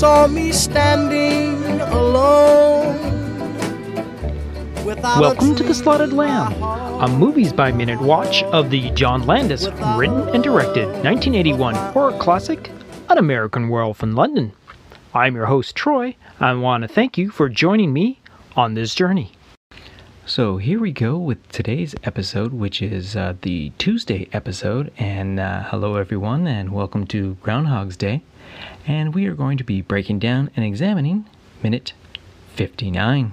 saw me standing alone. without Welcome to The Slaughtered Lamb, a movies by minute watch of the John Landis written and directed 1981 horror classic, An American Werewolf in London. I'm your host, Troy. I want to thank you for joining me on this journey. So, here we go with today's episode, which is uh, the Tuesday episode. And uh, hello, everyone, and welcome to Groundhog's Day. And we are going to be breaking down and examining minute 59.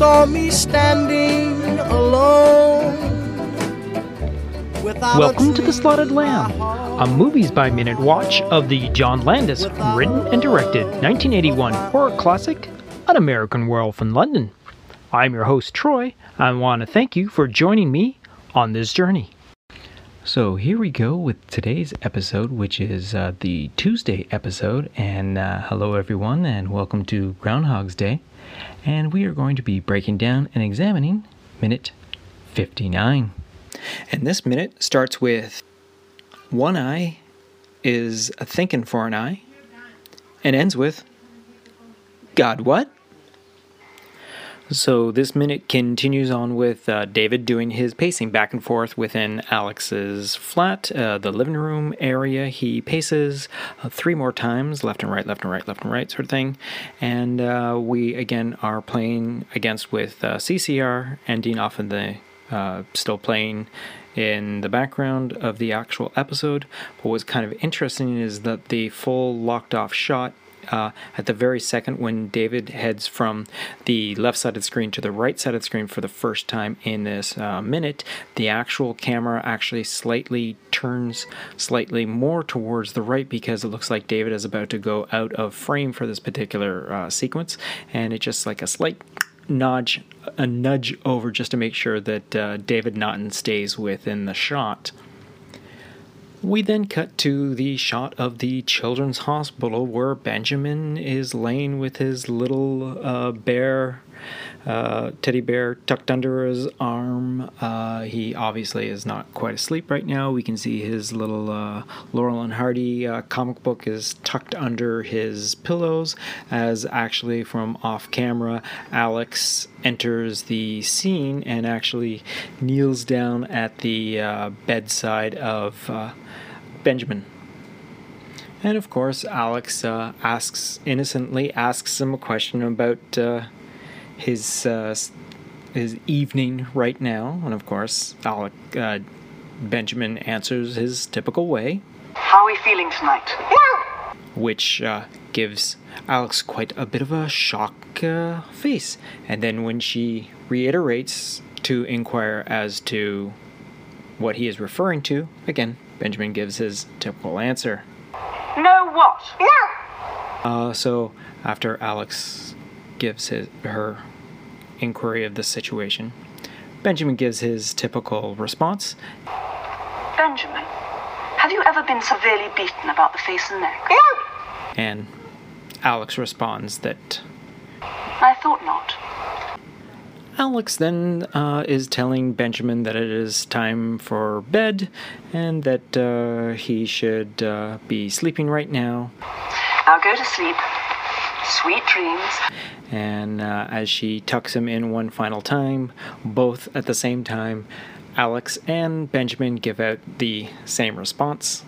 Saw me standing alone. Without Welcome to The dream Slaughtered Lamb, a movies by minute watch of the John Landis written and directed 1981 horror classic, An American Werewolf in London. I'm your host, Troy. I want to thank you for joining me on this journey. So, here we go with today's episode, which is uh, the Tuesday episode. And uh, hello, everyone, and welcome to Groundhog's Day. And we are going to be breaking down and examining minute 59. And this minute starts with one eye is a thinking for an eye and ends with God what? So this minute continues on with uh, David doing his pacing back and forth within Alex's flat, uh, the living room area. He paces uh, three more times, left and right, left and right, left and right, sort of thing. And uh, we again are playing against with uh, CCR ending off in the uh, still playing in the background of the actual episode. But what's kind of interesting is that the full locked off shot uh, at the very second when David heads from the left side of the screen to the right side of the screen for the first time in this uh, minute, the actual camera actually slightly turns slightly more towards the right because it looks like David is about to go out of frame for this particular uh, sequence, and it's just like a slight nudge, a nudge over just to make sure that uh, David Naughton stays within the shot. We then cut to the shot of the children's hospital where Benjamin is laying with his little uh, bear, uh, teddy bear tucked under his arm. Uh, he obviously is not quite asleep right now. We can see his little uh, Laurel and Hardy uh, comic book is tucked under his pillows, as actually from off camera, Alex enters the scene and actually kneels down at the uh, bedside of uh, Benjamin. And of course, Alex asks innocently asks him a question about his uh, his evening right now, and of course, Alec uh, Benjamin answers his typical way, How are we feeling tonight? which uh, gives Alex quite a bit of a shock uh, face. And then when she reiterates to inquire as to what he is referring to, again, Benjamin gives his typical answer. No what? Uh, so after Alex gives his her inquiry of the situation, Benjamin gives his typical response. Benjamin, have you ever been severely beaten about the face and neck? And Alex responds that I thought not. Alex then uh, is telling Benjamin that it is time for bed and that uh, he should uh, be sleeping right now. I'll go to sleep. Sweet dreams. And uh, as she tucks him in one final time, both at the same time, Alex and Benjamin give out the same response.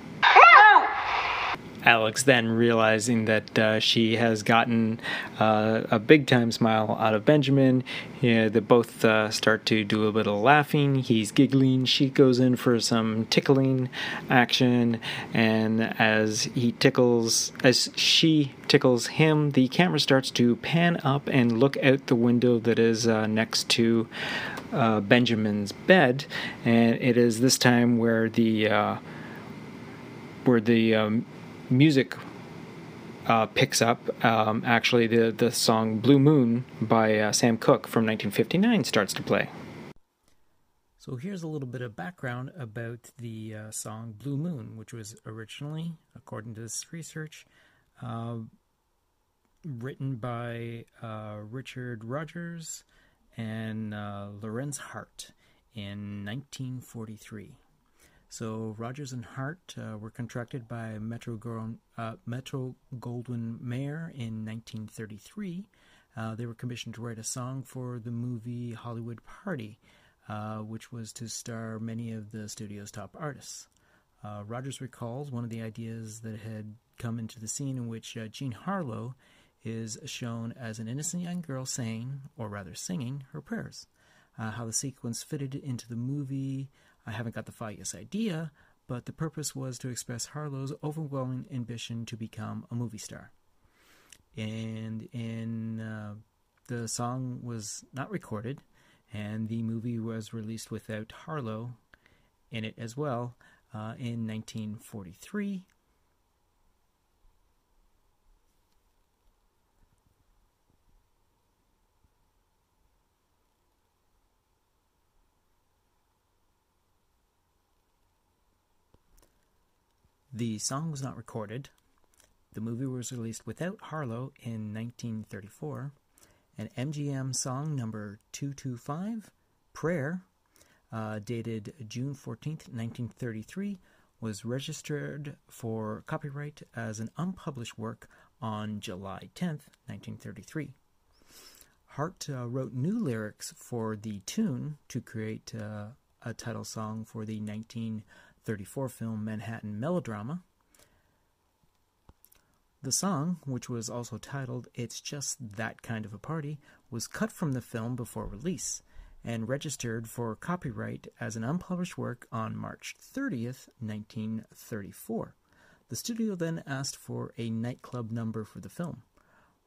Alex then realizing that uh, she has gotten uh, a big time smile out of Benjamin. Yeah, they both uh, start to do a little laughing. He's giggling. She goes in for some tickling action, and as he tickles, as she tickles him, the camera starts to pan up and look out the window that is uh, next to uh, Benjamin's bed, and it is this time where the uh, where the um, music uh, picks up. Um, actually, the the song "Blue Moon" by uh, Sam Cooke from 1959 starts to play. So here's a little bit of background about the uh, song Blue Moon, which was originally, according to this research, uh, written by uh, Richard Rodgers and uh, Lorenz Hart in 1943. So Rodgers and Hart uh, were contracted by Metro, uh, Metro Goldwyn Mayer in 1933. they were commissioned to write a song for the movie Hollywood Party uh, which was to star many of the studio's top artists. Uh, Rodgers recalls one of the ideas that had come into the scene in which uh, Jean Harlow is shown as an innocent young girl saying, or rather singing, her prayers. Uh, how the sequence fitted into the movie, I haven't got the foggiest idea, but the purpose was to express Harlow's overwhelming ambition to become a movie star. And in uh, the song was not recorded, and the movie was released without Harlow in it as well uh, in 1943. The song was not recorded. The movie was released without Harlow in 1934 an MGM song number 225, Prayer, uh, dated June 14th, 1933, was registered for copyright as an unpublished work on July 10th, 1933. Hart uh, wrote new lyrics for the tune to create uh, a title song for the 1934 film Manhattan Melodrama. The song, which was also titled It's Just That Kind of a Party, was cut from the film before release and registered for copyright as an unpublished work on March 30th, 1934. The studio then asked for a nightclub number for the film.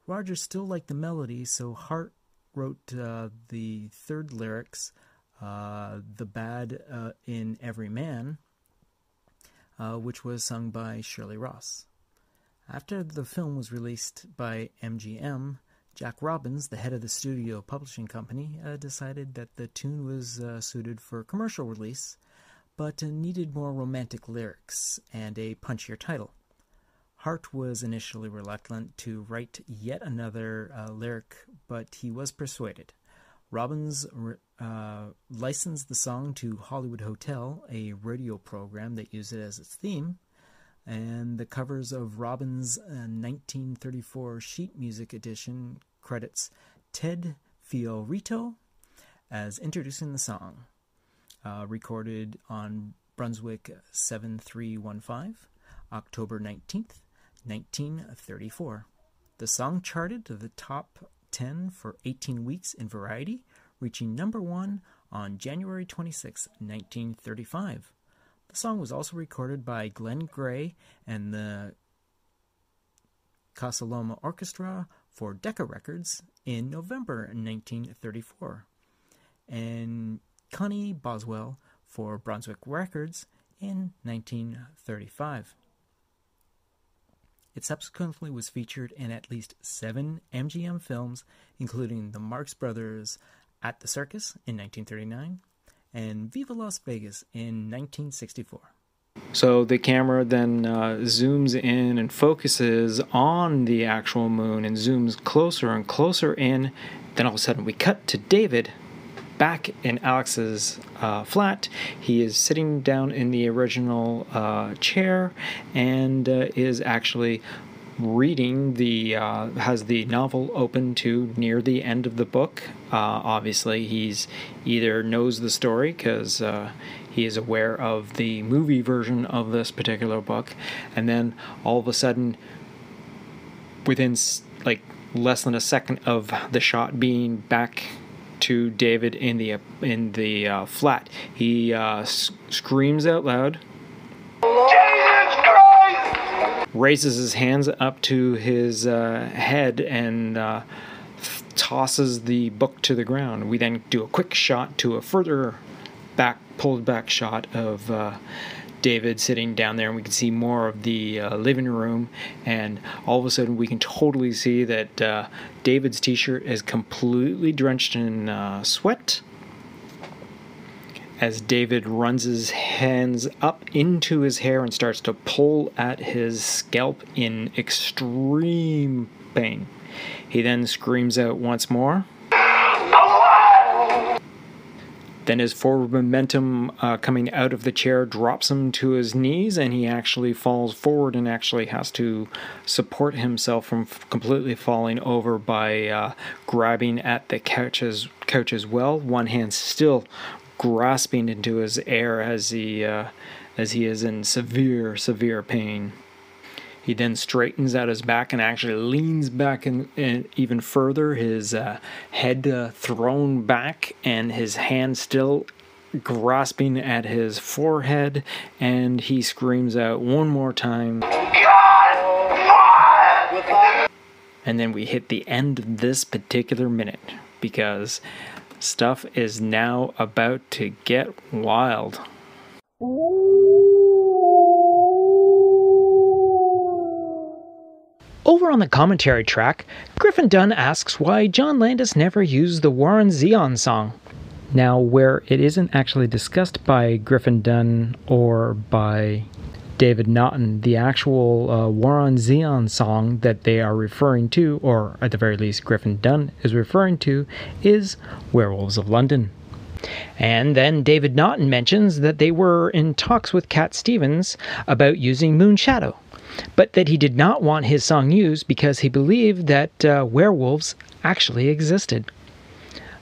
Rodgers still liked the melody, so Hart wrote uh, the third lyrics, uh, The Bad uh, in Every Man, uh, which was sung by Shirley Ross. After the film was released by MGM, Jack Robbins, the head of the studio publishing company, uh, decided that the tune was uh, suited for commercial release, but uh, needed more romantic lyrics and a punchier title. Hart was initially reluctant to write yet another uh, lyric, but he was persuaded. Robbins uh, licensed the song to Hollywood Hotel, a radio program that used it as its theme, and the covers of Robbins' uh, 1934 sheet music edition credits Ted Fiorito as introducing the song, uh, recorded on Brunswick 7315, October 19th, 1934. The song charted to the top 10 for 18 weeks in Variety, reaching number one on January 26, 1935. The song was also recorded by Glen Gray and the Casa Loma Orchestra for Decca Records in November 1934, and Connie Boswell for Brunswick Records in 1935. It subsequently was featured in at least seven MGM films, including The Marx Brothers at the Circus in 1939, and Viva Las Vegas in 1964. So the camera then uh, zooms in and focuses on the actual moon and zooms closer and closer in. Then all of a sudden we cut to David back in Alex's uh, flat. He is sitting down in the original uh, chair and uh, is actually reading the uh, has the novel open to near the end of the book. Uh, obviously, he's either knows the story because uh, he is aware of the movie version of this particular book, and then all of a sudden, within like less than a second of the shot being back to David in the in the uh, flat, he uh, s- screams out loud. Raises his hands up to his uh, head and uh, tosses the book to the ground. We then do a quick shot to a further back, pulled back shot of uh, David sitting down there, and we can see more of the uh, living room. And all of a sudden, we can totally see that uh, David's t shirt is completely drenched in uh, sweat as David runs his hands up into his hair and starts to pull at his scalp in extreme pain. He then screams out once more. Then his forward momentum uh, coming out of the chair drops him to his knees, and he actually falls forward and actually has to support himself from f- completely falling over by uh, grabbing at the couch as, couch as well. One hand still grasping into his air as he uh, as he is in severe severe pain. He then straightens out his back and actually leans back in even further, his uh, head uh, thrown back and his hand still grasping at his forehead. And he screams out one more time. And then we hit the end of this particular minute because stuff is now about to get wild. Over on the commentary track, Griffin Dunne asks why John Landis never used the Warren Zevon song. Now, where it isn't actually discussed by Griffin Dunne or by David Naughton, the actual uh, Warren Zevon song that they are referring to, or at the very least Griffin Dunne is referring to, is Werewolves of London. And then David Naughton mentions that they were in talks with Cat Stevens about using Moon Shadow but that he did not want his song used because he believed that uh, werewolves actually existed.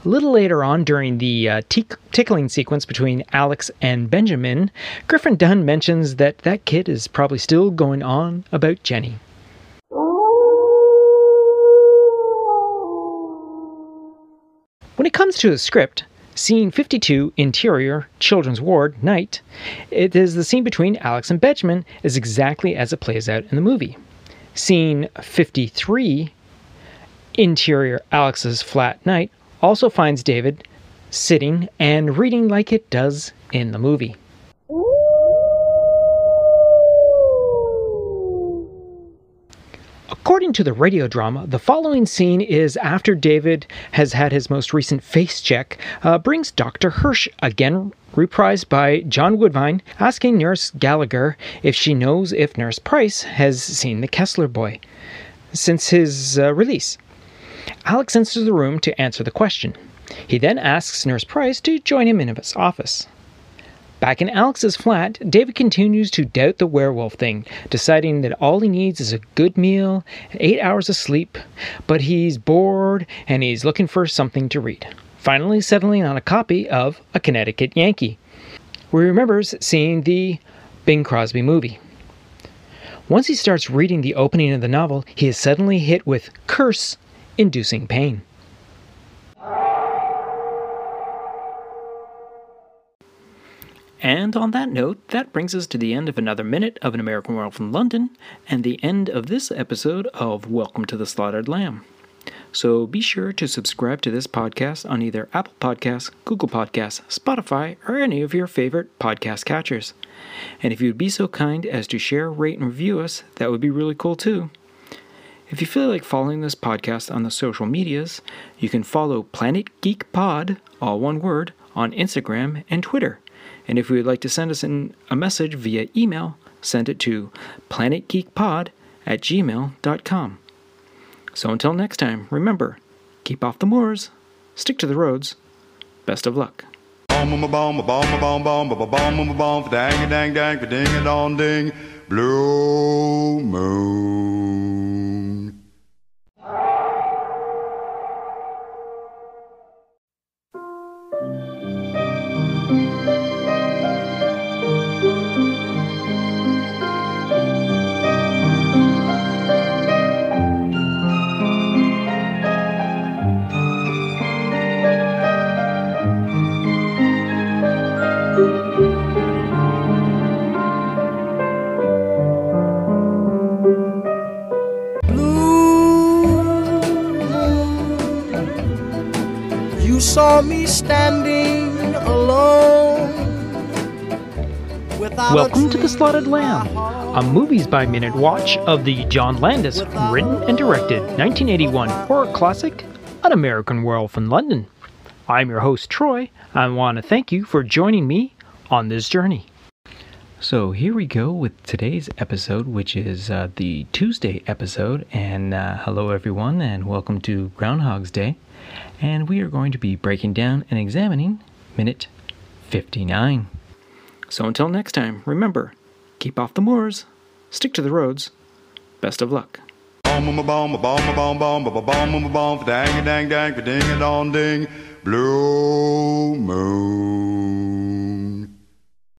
A little later on, during the uh, tick- tickling sequence between Alex and Benjamin, Griffin Dunne mentions that that kid is probably still going on about Jenny. When it comes to the script, Scene 52, Interior, Children's Ward, Night, it is the scene between Alex and Benjamin is exactly as it plays out in the movie. Scene 53, Interior, Alex's flat night, also finds David sitting and reading like it does in the movie. According to the radio drama, the following scene is after David has had his most recent face check, uh, brings Dr. Hirsch, again reprised by John Woodvine, asking Nurse Gallagher if she knows if Nurse Price has seen the Kessler boy since his uh, release. Alex enters the room to answer the question. He then asks Nurse Price to join him in his office. Back in Alex's flat, David continues to doubt the werewolf thing, deciding that all he needs is a good meal and eight hours of sleep, but he's bored and he's looking for something to read. Finally, settling on a copy of A Connecticut Yankee, where he remembers seeing the Bing Crosby movie. Once he starts reading the opening of the novel, he is suddenly hit with curse inducing pain. And on that note, that brings us to the end of another minute of An American Werewolf from London and the end of this episode of Welcome to the Slaughtered Lamb. So be sure to subscribe to this podcast on either Apple Podcasts, Google Podcasts, Spotify, or any of your favorite podcast catchers. And if you'd be so kind as to share, rate, and review us, that would be really cool too. If you feel like following this podcast on the social medias, you can follow Planet Geek Pod, all one word, on Instagram and Twitter. And if you would like to send us in a message via email, send it to planetgeekpod at gmail.com. So until next time, remember keep off the moors, stick to the roads. Best of luck. Bomb bomb standing alone. Welcome to The Slaughtered Lamb, a movies by minute watch of the John Landis written and directed 1981 horror classic, An American Werewolf in London. I'm your host, Troy. I want to thank you for joining me on this journey. So, here we go with today's episode, which is uh, the Tuesday episode. And uh, hello, everyone, and welcome to Groundhog's Day and we are going to be breaking down and examining minute 59. So until next time, remember keep off the moors, stick to the roads. Best of luck. Blue moon.